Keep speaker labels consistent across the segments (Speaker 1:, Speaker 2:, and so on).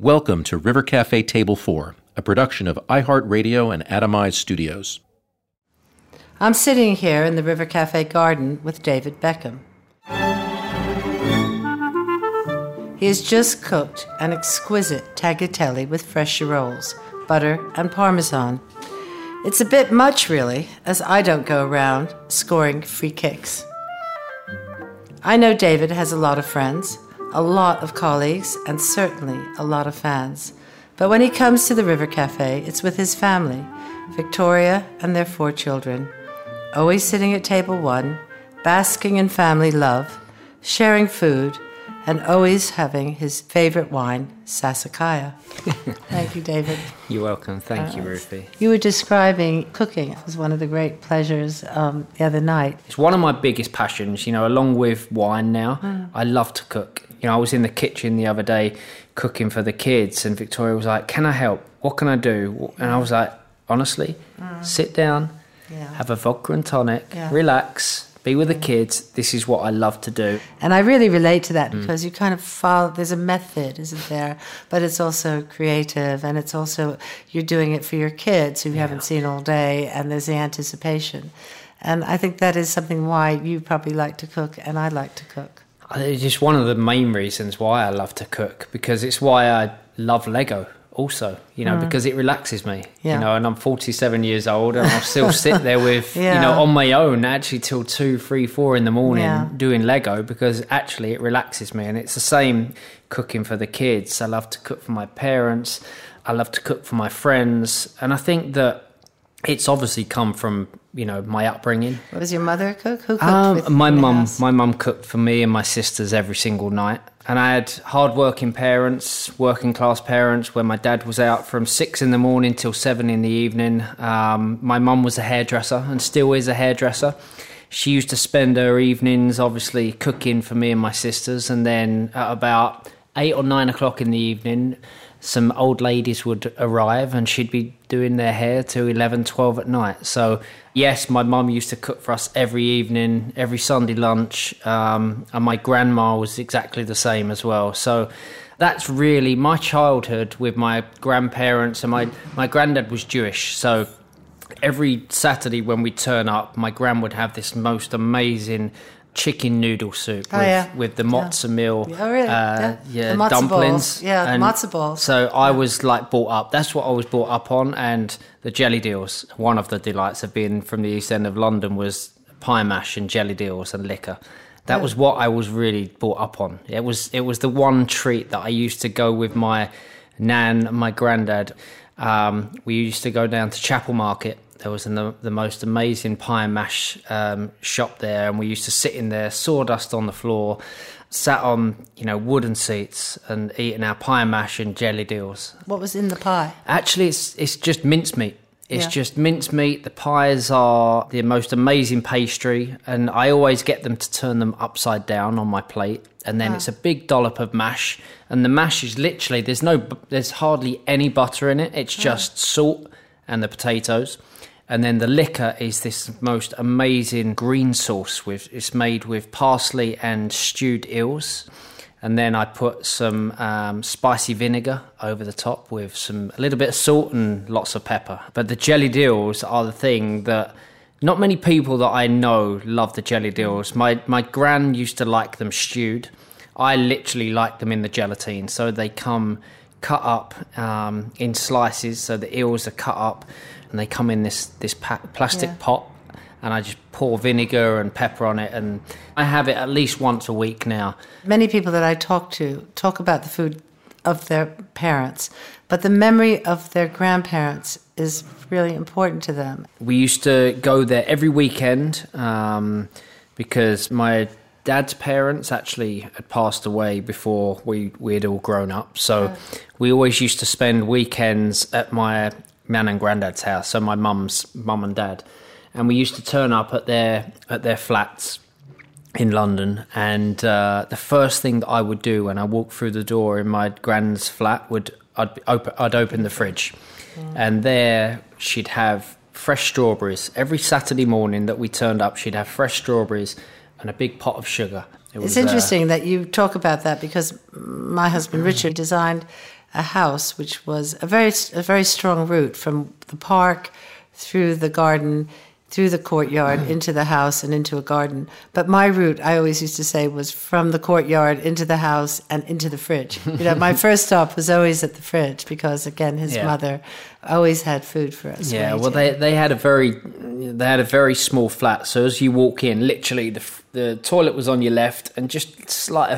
Speaker 1: Welcome to River Cafe Table 4, a production of iHeartRadio and Atomize Studios.
Speaker 2: I'm sitting here in the River Cafe garden with David Beckham. He has just cooked an exquisite tagliatelle with fresh rolls, butter, and parmesan. It's a bit much, really, as I don't go around scoring free kicks. I know David has a lot of friends a lot of colleagues, and certainly a lot of fans. But when he comes to the River Cafe, it's with his family, Victoria and their four children, always sitting at table one, basking in family love, sharing food, and always having his favorite wine, Sassicaia. Thank you, David.
Speaker 3: You're welcome. Thank uh, you, Ruthie.
Speaker 2: You were describing cooking as one of the great pleasures um, the other night.
Speaker 3: It's one of my biggest passions, you know, along with wine now. Mm. I love to cook. You know, I was in the kitchen the other day cooking for the kids, and Victoria was like, Can I help? What can I do? And I was like, Honestly, mm. sit down, yeah. have a vodka and tonic, yeah. relax, be with the kids. This is what I love to do.
Speaker 2: And I really relate to that mm. because you kind of follow, there's a method, isn't there? But it's also creative and it's also, you're doing it for your kids who you yeah. haven't seen all day and there's the anticipation. And I think that is something why you probably like to cook and I like to cook.
Speaker 3: It's just one of the main reasons why I love to cook because it's why I love Lego also, you know, mm. because it relaxes me, yeah. you know, and I'm 47 years old and I'll still sit there with, yeah. you know, on my own actually till two, three, four in the morning yeah. doing Lego because actually it relaxes me. And it's the same cooking for the kids. I love to cook for my parents. I love to cook for my friends. And I think that it's obviously come from you know my upbringing.
Speaker 2: What was your mother cook? Who cooked? Um,
Speaker 3: my mum. My mum cooked for me and my sisters every single night. And I had hard-working parents, working class parents, where my dad was out from six in the morning till seven in the evening. Um, my mum was a hairdresser and still is a hairdresser. She used to spend her evenings, obviously, cooking for me and my sisters, and then at about eight or nine o'clock in the evening, some old ladies would arrive and she'd be doing their hair till 11, 12 at night. So, yes, my mum used to cook for us every evening, every Sunday lunch, um, and my grandma was exactly the same as well. So, that's really my childhood with my grandparents, and my, my granddad was Jewish. So, every Saturday when we turn up, my gran would have this most amazing chicken noodle soup oh, with, yeah. with the matzo yeah. meal,
Speaker 2: oh, really? uh,
Speaker 3: yeah, yeah dumplings,
Speaker 2: balls. yeah, and matzo balls.
Speaker 3: So I was like brought up. That's what I was brought up on, and the jellied eels. One of the delights of being from the east end of London was pie mash and jellied eels and liquor. That was what I was really brought up on. It was it was the one treat that I used to go with my nan, and my granddad. Um, we used to go down to Chapel Market there was an, the most amazing pie and mash um, shop there, and we used to sit in there, sawdust on the floor, sat on you know wooden seats and eating our pie and mash and jellied eels.
Speaker 2: What was in the pie?
Speaker 3: Actually, it's it's just mincemeat. It's yeah. just mincemeat. The pies are the most amazing pastry, and I always get them to turn them upside down on my plate. And then ah. it's a big dollop of mash, and the mash is literally there's no there's hardly any butter in it. It's ah. just salt and the potatoes and then the liquor is this most amazing green sauce with it's made with parsley and stewed eels and then I put some um, spicy vinegar over the top with some a little bit of salt and lots of pepper. But the jellied eels are the thing that not many people that I know love the jellied eels. My my gran used to like them stewed. I literally like them in the gelatine, so they come cut up um, in slices. So the eels are cut up and they come in this this pa- plastic yeah. pot and I just pour vinegar and pepper on it, and I have it at least once a week now.
Speaker 2: Many people that I talk to talk about the food of their parents, but the memory of their grandparents is really important to them.
Speaker 3: We used to go there every weekend um, because my dad's parents actually had passed away before we we had all grown up, so we always used to spend weekends at my nan and granddad's house, so my mum's mum and dad, and we used to turn up at their at their flats in London, and uh, the first thing that I would do when I walked through the door in my grand's flat would I'd open, I'd open the fridge, and there she'd have fresh strawberries every Saturday morning that we turned up. She'd have fresh strawberries and a big pot of sugar. It
Speaker 2: It's
Speaker 3: was, uh,
Speaker 2: interesting that you talk about that because my husband Richard designed a house which was a very a very strong route from the park through the garden through the courtyard mm. into the house and into a garden. But my route, I always used to say, was from the courtyard into the house and into the fridge. You know, my first stop was always at the fridge because, again, his
Speaker 3: Yeah.
Speaker 2: mother always had food for us.
Speaker 3: Yeah, well, they they had a very they had a very small flat. So as you walk in, literally the the toilet was on your left, and just slight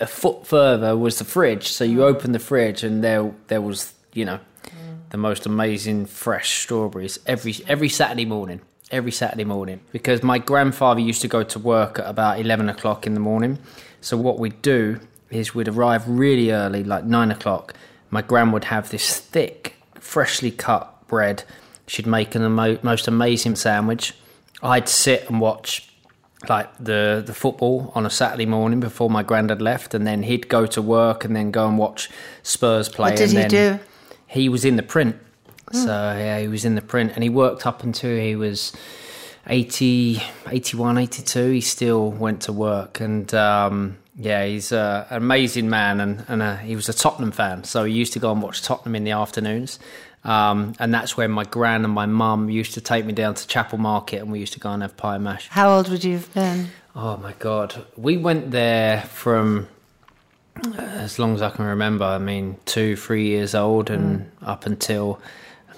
Speaker 3: a, foot further was the fridge. So you mm. open the fridge, and there there was you know mm. the most amazing fresh strawberries every every Saturday morning. Every Saturday morning, because my grandfather used to go to work at about eleven o'clock in the morning. So what we'd do is we'd arrive really early, like nine o'clock. My gran would have this thick, freshly cut bread. She'd make an amo- most amazing sandwich. I'd sit and watch like the the football on a Saturday morning before my granddad left, and then he'd go to work and then go and watch Spurs play.
Speaker 2: What did
Speaker 3: and
Speaker 2: he
Speaker 3: then
Speaker 2: do?
Speaker 3: He was in the print, so yeah, he was in the print, and he worked up until he was 80, 81, 82. He still went to work, and um, yeah, he's uh, an amazing man, and, and uh, he was a Tottenham fan, so he used to go and watch Tottenham in the afternoons. Um, and that's when my gran and my mum used to take me down to Chapel Market, and we used to go and have pie and mash.
Speaker 2: How old would you have been?
Speaker 3: Oh my god, we went there from uh, as long as I can remember. I mean, two, three years old, and up until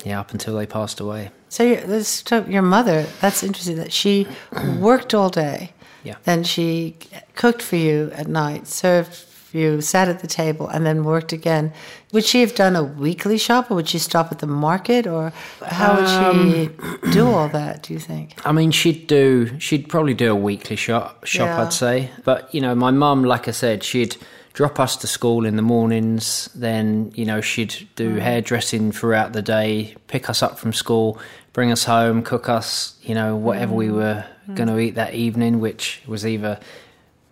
Speaker 3: yeah, up until they passed away.
Speaker 2: So your, let's talk, your mother. That's interesting. That she worked all day.
Speaker 3: Yeah.
Speaker 2: Then she cooked for you at night, served you, sat at the table, and then worked again. Would she have done a weekly shop, or would she stop at the market, or how would she um, do all that? Do you think?
Speaker 3: I mean, she'd do. She'd probably do a weekly shop. Shop,
Speaker 2: Yeah.
Speaker 3: I'd say. But you know, my mum, like I said, she'd drop us to school in the mornings. Then you know, she'd do mm. hairdressing throughout the day, pick us up from school, bring us home, cook us. You know, whatever we mm. were going to mm. eat that evening, which was either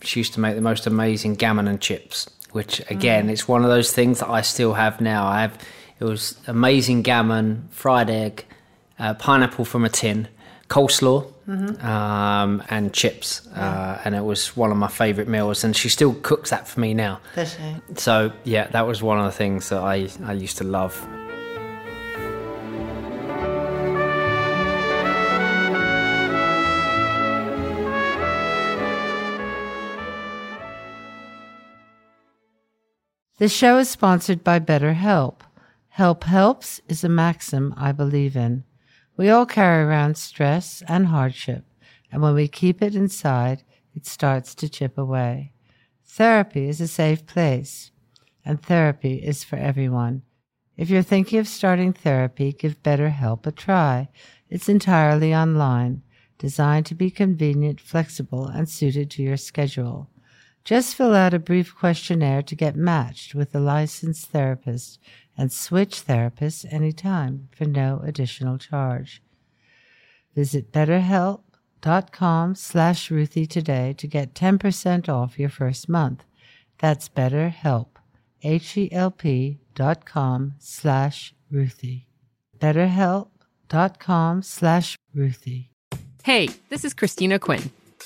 Speaker 3: she used to make the most amazing gammon and chips. Which again, it's one of those things that I still have now. I have. It was amazing gammon, fried egg, uh, pineapple from a tin, coleslaw, um, and chips. Uh, and it was one of my favourite meals. And she still cooks that for me now. So, yeah, that was one of the things that I, I used to love.
Speaker 2: The show is sponsored by BetterHelp. Help helps is a maxim I believe in. We all carry around stress and hardship, and when we keep it inside, it starts to chip away. Therapy is a safe place, and therapy is for everyone. If you're thinking of starting therapy, give BetterHelp a try. It's entirely online, designed to be convenient, flexible, and suited to your schedule. Just fill out a brief questionnaire to get matched with a licensed therapist and switch therapists anytime for no additional charge. Visit betterhelp.com slash Ruthie today to get 10% off your first month. That's betterhelp, H-E-L-P dot com slash Ruthie. betterhelp.com slash Ruthie.
Speaker 4: Hey, this is Christina Quinn.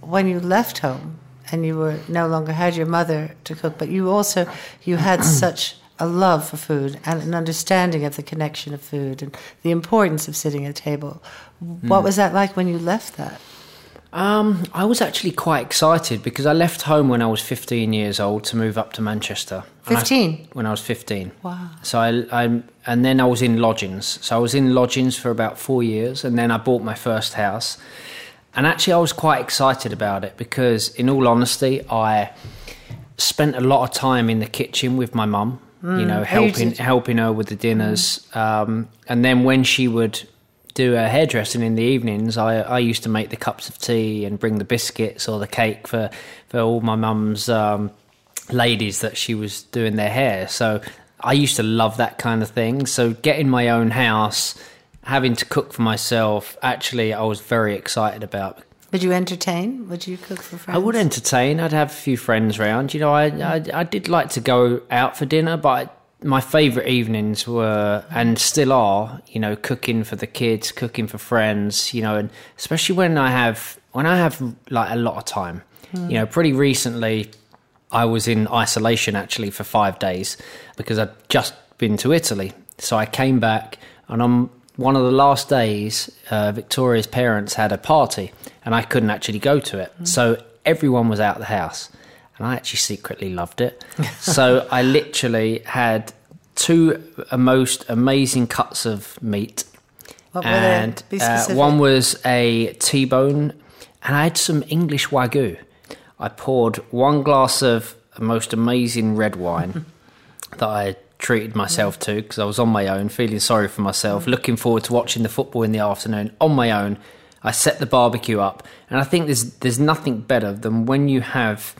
Speaker 2: When you left home and you were no longer had your mother to cook, but you also you had such a love for food and an understanding of the connection of food and the importance of sitting at a table. What was that like when you left that?
Speaker 3: Um, I was actually quite excited because I left home when I was 15 years old to move up to Manchester. And I-
Speaker 2: 15?
Speaker 3: when I was 15.
Speaker 2: Wow.
Speaker 3: So I, I, and then I was in lodgings. So I was in lodgings for about four years, and then I bought my first house. And actually, I was quite excited about it because, in all honesty, I spent a lot of time in the kitchen with my mum. you know,
Speaker 2: oh,
Speaker 3: helping helping her with the dinners. Um, and then when she would do her hairdressing in the evenings, I, I used to make the cups of tea and bring the biscuits or the cake for, for all my mum's um, ladies that she was doing their hair. So I used to love that kind of thing. So getting my own house, having to cook for myself, actually, I was very excited about.
Speaker 2: Would you entertain? Would you cook for friends?
Speaker 3: I would entertain. I'd have a few friends round. You know, I I, I did like to go out for dinner, but my favourite evenings were and still are. You know, cooking for the kids, cooking for friends. You know, and especially when I have when I have like a lot of time. Hmm. You know, pretty recently, I was in isolation actually for five days because I'd just been to Italy. So I came back, and on one of the last days, uh, Victoria's parents had a party, and I couldn't actually go to it. So everyone was out of the house, and I actually secretly loved it. so I literally had two most amazing cuts of meat.
Speaker 2: What?
Speaker 3: And uh, one was a T-bone, and I had some English wagyu. I poured one glass of most amazing red wine that I treated myself to because I was on my own, feeling sorry for myself, looking forward to watching the football in the afternoon on my own. I set the barbecue up, and I think there's there's nothing better than when you have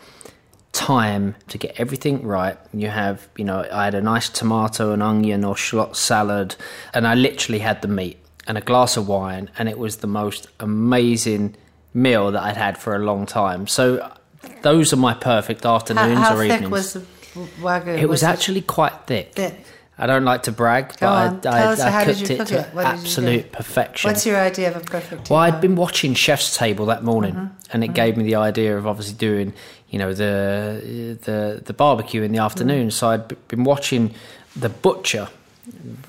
Speaker 3: time to get everything right. You have, you know, I had a nice tomato and onion or shallot salad, and I literally had the meat and a glass of wine, and it was the most amazing meal that I'd had for a long time. So those are my perfect afternoons
Speaker 2: how
Speaker 3: or
Speaker 2: thick
Speaker 3: evenings.
Speaker 2: Was wagyu?
Speaker 3: it was actually quite thick.
Speaker 2: Thick.
Speaker 3: I don't like to brag,
Speaker 2: Go on.
Speaker 3: but I,
Speaker 2: Tell
Speaker 3: I,
Speaker 2: us,
Speaker 3: I cooked it
Speaker 2: cook
Speaker 3: to
Speaker 2: it? What did you do?
Speaker 3: absolute perfection.
Speaker 2: What's your idea of a perfect
Speaker 3: Well, I'd been watching Chef's Table that morning,
Speaker 2: Mm-hmm.
Speaker 3: and it gave me the idea of obviously doing, you know, the the the barbecue in the afternoon.
Speaker 2: Mm-hmm.
Speaker 3: So I'd been watching the butcher.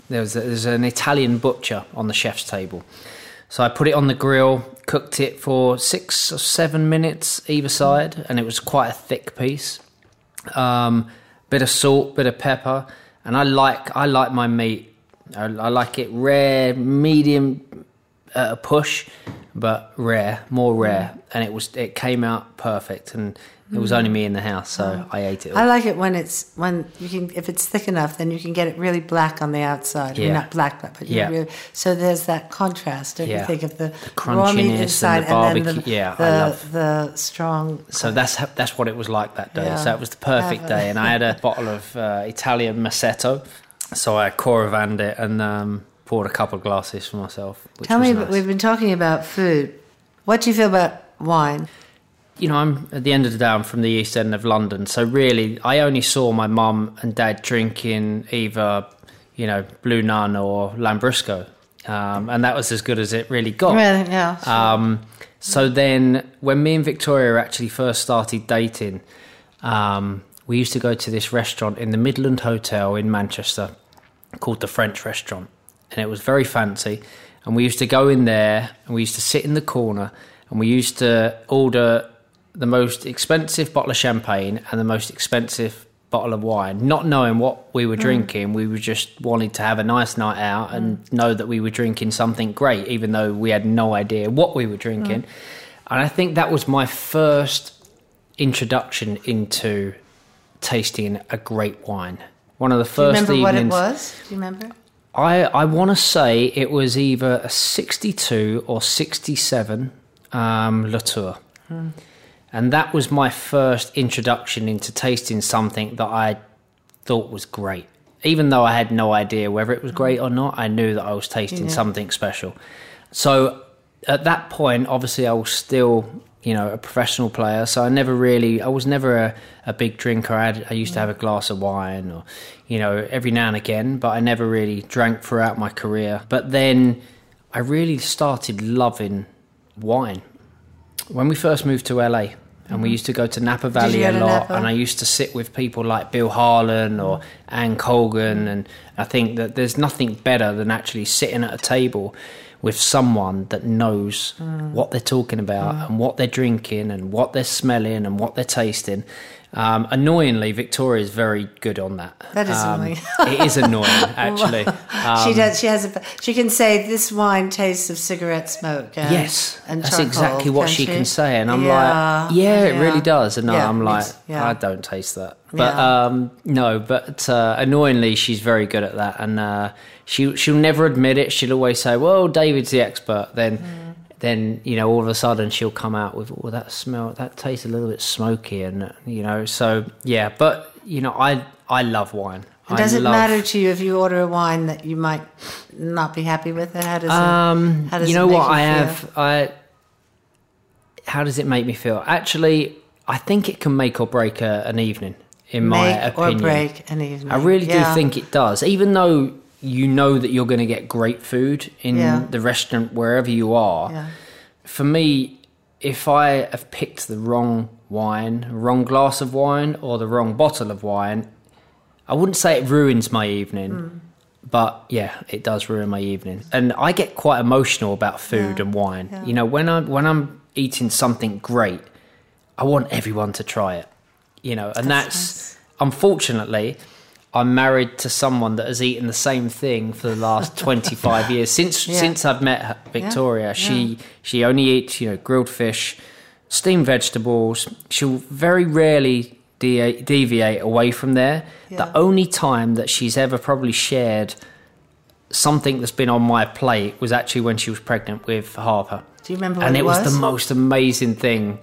Speaker 3: There was there's an Italian butcher on the chef's table. So I put it on the grill, cooked it for six or seven minutes either side, and it was quite a thick piece. Um, bit of salt, bit of pepper, and I like I like my meat. I, I like it rare, medium, a push, but rare, more rare, and it was it came out perfect, and it was only me in the house, so I ate it.
Speaker 2: I like it when it's when you can if it's thick enough, then you can get it really black on the outside. I mean, not black, but you
Speaker 3: Yeah.
Speaker 2: really, so there's that contrast. Don't you think of the,
Speaker 3: The
Speaker 2: raw meat
Speaker 3: crunchiness and
Speaker 2: inside
Speaker 3: the
Speaker 2: and, then the,
Speaker 3: barbecue. Yeah, I love-
Speaker 2: the strong.
Speaker 3: So that's that's what it was like that day.
Speaker 2: Yeah.
Speaker 3: So it was the perfect day, and I had a bottle of uh, Italian Masseto. So I Coravined it and um, poured a couple of glasses for myself.
Speaker 2: Tell me,
Speaker 3: nice.
Speaker 2: we've been talking about food. What do you feel about wine?
Speaker 3: You know, I'm at the end of the day, I'm from the east end of London. So really, I only saw my mum and dad drinking either, you know, Blue Nun or Lambrusco. Um, and that was as good as it really got.
Speaker 2: Well, yeah, sure.
Speaker 3: Um, so then, when me and Victoria actually first started dating, um, we used to go to this restaurant in the Midland Hotel in Manchester called the French Restaurant, and it was very fancy. And we used to go in there, and we used to sit in the corner, and we used to order the most expensive bottle of champagne and the most expensive bottle of wine, not knowing what we were mm. drinking. We were just wanting to have a nice night out and mm. know that we were drinking something great, even though we had no idea what we were drinking. Mm. And I think that was my first introduction into tasting a great wine. One of the
Speaker 2: do you
Speaker 3: first
Speaker 2: remember what it was? Do you remember?
Speaker 3: I I want to say it was either a 62 or 67 um, Latour. Hmm. And that was my first introduction into tasting something that I thought was great. Even though I had no idea whether it was great or not, I knew that I was tasting something special. So at that point, obviously, I was still, you know, a professional player. So I never really, I was never a, a big drinker. I, had, I used to have a glass of wine or, you know, every now and again, but I never really drank throughout my career. But then I really started loving wine when we first moved to LA. and we used to go to Napa Valley a lot. And I used to sit with people like Bill Harlan or Ann Colgin, and I think that there's nothing better than actually sitting at a table with someone that knows
Speaker 2: Mm.
Speaker 3: what they're talking about and what they're drinking and what they're smelling and what they're tasting. Um, annoyingly, Victoria is very good on that.
Speaker 2: That is
Speaker 3: Um,
Speaker 2: annoying.
Speaker 3: it is annoying, actually. Um,
Speaker 2: she does. She has a. She can say this wine tastes of cigarette smoke. And,
Speaker 3: Yes,
Speaker 2: and
Speaker 3: that's exactly what
Speaker 2: can
Speaker 3: she can say, and I'm like, yeah, it really does, and
Speaker 2: Yeah,
Speaker 3: I'm like,
Speaker 2: yeah.
Speaker 3: I don't taste that, but
Speaker 2: Yeah.
Speaker 3: um, no, but uh, annoyingly, she's very good at that, and uh, she she'll never admit it. She'll always say, "Well, David's the expert." Then,
Speaker 2: Mm.
Speaker 3: Then you know, all of a sudden, she'll come out with, "Well, that smell, that tastes a little bit smoky," and you know, so yeah, but you know, I I love wine.
Speaker 2: And
Speaker 3: I
Speaker 2: does it
Speaker 3: love-
Speaker 2: matter to you if you order a wine that you might not be happy with? How does it?
Speaker 3: Um,
Speaker 2: how does
Speaker 3: you
Speaker 2: it
Speaker 3: know
Speaker 2: make
Speaker 3: what I
Speaker 2: feel?
Speaker 3: have. I. How does it make me feel? Actually, I think it can make or break a, an evening. In my
Speaker 2: Make
Speaker 3: opinion,
Speaker 2: or break an evening.
Speaker 3: I really
Speaker 2: Yeah.
Speaker 3: do think it does. Even though you know that you're going to get great food in
Speaker 2: Yeah.
Speaker 3: the restaurant wherever you are,
Speaker 2: Yeah.
Speaker 3: for me, if I have picked the wrong wine, wrong glass of wine, or the wrong bottle of wine, I wouldn't say it ruins my evening,
Speaker 2: Hmm.
Speaker 3: but yeah, it does ruin my evening. And I get quite emotional about food
Speaker 2: Yeah,
Speaker 3: and wine. You know, when I when I'm eating something great, I want everyone to try it. You know, and that's, unfortunately. I'm married to someone that has eaten the same thing for the last 25 years since
Speaker 2: Yeah.
Speaker 3: since I've met her, Victoria. She she only eats you know grilled fish, steamed vegetables. She'll very rarely de- deviate away from there.
Speaker 2: Yeah.
Speaker 3: The only time that she's ever probably shared something that's been on my plate was actually when she was pregnant with Harper.
Speaker 2: Do you remember
Speaker 3: and
Speaker 2: it
Speaker 3: it was?
Speaker 2: was?
Speaker 3: the most amazing thing.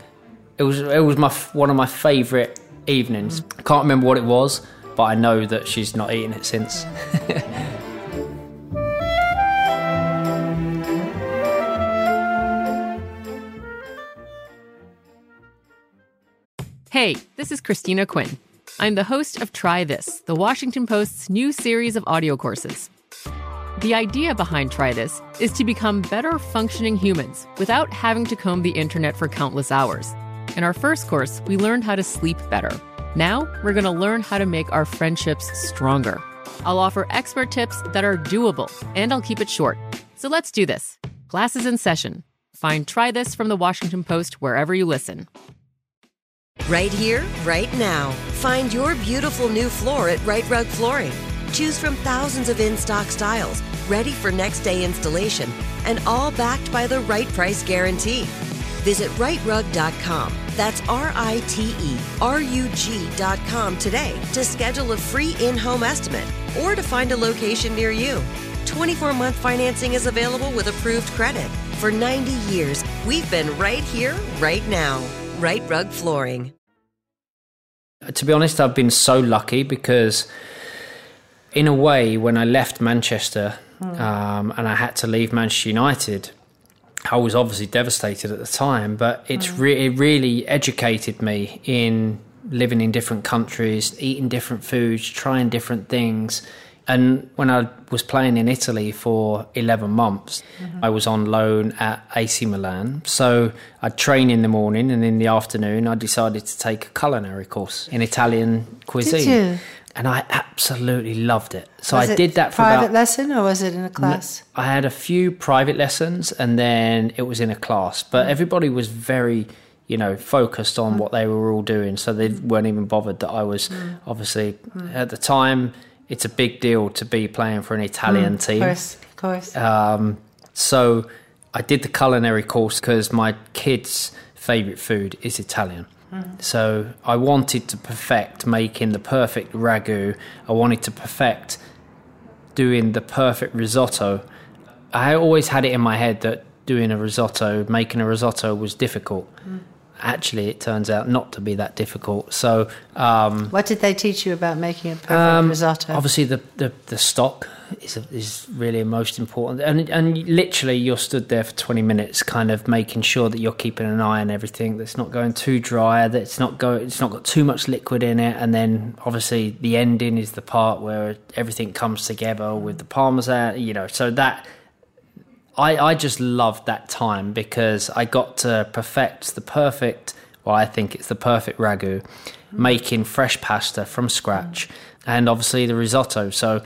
Speaker 3: It was it was my one of my favourite evenings. I can't remember what it was, but I know that she's not eaten it since.
Speaker 4: Hey, this is Christina Quinn. I'm the host of Try This, the Washington Post's new series of audio courses. The idea behind Try This is to become better functioning humans without having to comb the internet for countless hours. In our first course, we learned how to sleep better. Now, we're going to learn how to make our friendships stronger. I'll offer expert tips that are doable, and I'll keep it short. So let's do this. Class is in session. Find Try This from the Washington Post wherever you listen.
Speaker 5: Right here, right now. Find your beautiful new floor at Rite Rug Flooring. Choose from thousands of in stock styles, ready for next day installation, and all backed by the right price guarantee. Visit riterug.com. That's R I T E R U G.com today to schedule a free in home estimate or to find a location near you. 24 month financing is available with approved credit. For 90 years, we've been right here, right now. Rite Rug Flooring.
Speaker 3: to be honest, I've been so lucky because, in a way, when I left Manchester um, and I had to leave Manchester United, I was obviously devastated at the time. But it's mm. re- it really educated me in living in different countries, eating different foods, trying different things. And when I was playing in Italy for 11 months, mm-hmm. I was on loan at AC Milan. So I'd train in the morning and in the afternoon, I decided to take a culinary course in Italian cuisine. And I absolutely loved it. So
Speaker 2: Was
Speaker 3: I did that for a
Speaker 2: private
Speaker 3: about.
Speaker 2: lesson or was it in a class?
Speaker 3: I had a few private lessons and then it was in a class, but
Speaker 2: Mm.
Speaker 3: everybody was very, you know, focused on what they were all doing. So they weren't even bothered that I was
Speaker 2: Mm.
Speaker 3: obviously at the time. It's a big deal to be playing for an Italian team.
Speaker 2: Mm, Of course, of course.
Speaker 3: Um, so I did the culinary course because my kids' favourite food is Italian. So I wanted to perfect making the perfect ragu. I wanted to perfect doing the perfect risotto. I always had it in my head that doing a risotto, making a risotto was difficult. Actually, it turns out not to be that difficult. So, um,
Speaker 2: what did they teach you about making a perfect
Speaker 3: um,
Speaker 2: risotto?
Speaker 3: Obviously, the, the, the stock is is really most important, and and literally you're stood there for 20 minutes, kind of making sure that you're keeping an eye on everything. That's not going too dry. That it's not go. It's not got too much liquid in it, and then obviously the ending is the part where everything comes together with the parmesan. You know, so that I, I just loved that time because I got to perfect the perfect Well, I think it's the perfect ragu, making fresh pasta from scratch, and obviously the risotto. So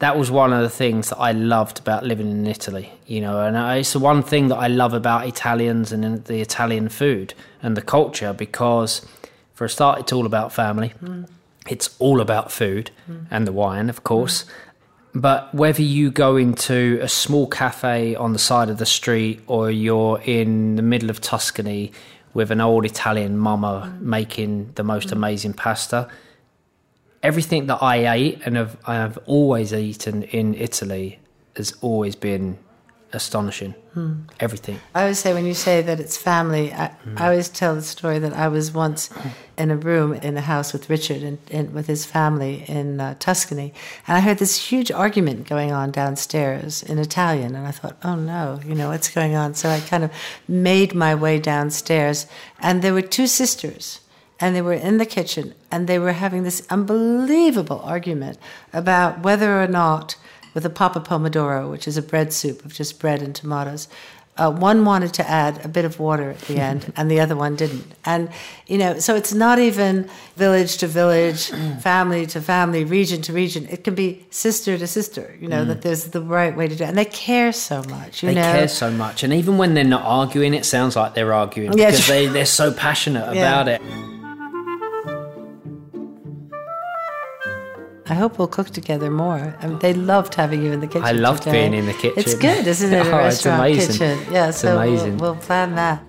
Speaker 3: that was one of the things that I loved about living in Italy, you know, and it's the one thing that I love about Italians and the Italian food and the culture because, for a start, it's all about family. Mm. It's all about food mm. and the wine, of course. Mm. But whether you go into a small cafe on the side of the street or you're in the middle of Tuscany with an old Italian mama making the most amazing pasta, everything that I ate and have, I have always eaten in Italy has always been astonishing. Hmm. Everything.
Speaker 2: I always say when you say that it's family, I, mm. I, always tell the story that I was once in a room in a house with Richard and, and with his family in uh, Tuscany, and I heard this huge argument going on downstairs in Italian, and I thought, oh no, you know what's going on? So I kind of made my way downstairs, and there were two sisters and they were in the kitchen and they were having this unbelievable argument about whether or not, with a pappa pomodoro, which is a bread soup of just bread and tomatoes, uh, one wanted to add a bit of water at the end and the other one didn't. And, you know, so it's not even village to village, family to family, region to region. It can be sister to sister, you know, mm. that there's the right way to do it. And they care so much, you
Speaker 3: they
Speaker 2: know.
Speaker 3: care so much. And even when they're not arguing, it sounds like they're arguing yeah, because they, they're so passionate yeah. about it.
Speaker 2: I hope we'll cook together more. I mean, they loved having you in the kitchen. I
Speaker 3: loved
Speaker 2: today.
Speaker 3: being in the kitchen.
Speaker 2: It's good, isn't it? A oh, restaurant kitchen. Yeah,
Speaker 3: it's
Speaker 2: so
Speaker 3: amazing.
Speaker 2: We'll, we'll, plan that.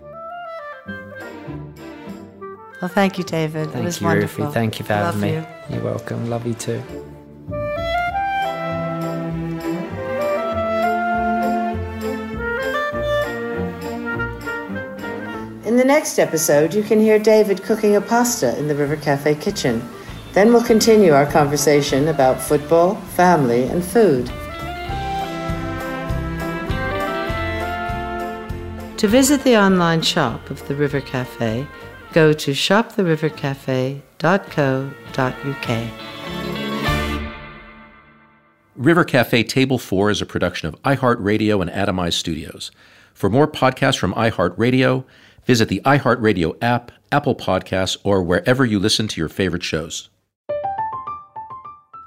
Speaker 2: Well, thank you, David.
Speaker 3: Thank
Speaker 2: it was
Speaker 3: you,
Speaker 2: wonderful.
Speaker 3: Ruthie. Thank you for having
Speaker 2: Love
Speaker 3: me.
Speaker 2: You.
Speaker 3: You're welcome. Love you too.
Speaker 2: In the next episode, you can hear David cooking a pasta in the River Cafe kitchen. Then we'll continue our conversation about football, family, and food. To visit the online shop of the River Cafe, go to shoptherivercafe.co.uk.
Speaker 1: River Cafe Table 4 is a production of iHeartRadio and Atomize Studios. For more podcasts from iHeartRadio, visit the iHeartRadio app, Apple Podcasts, or wherever you listen to your favorite shows.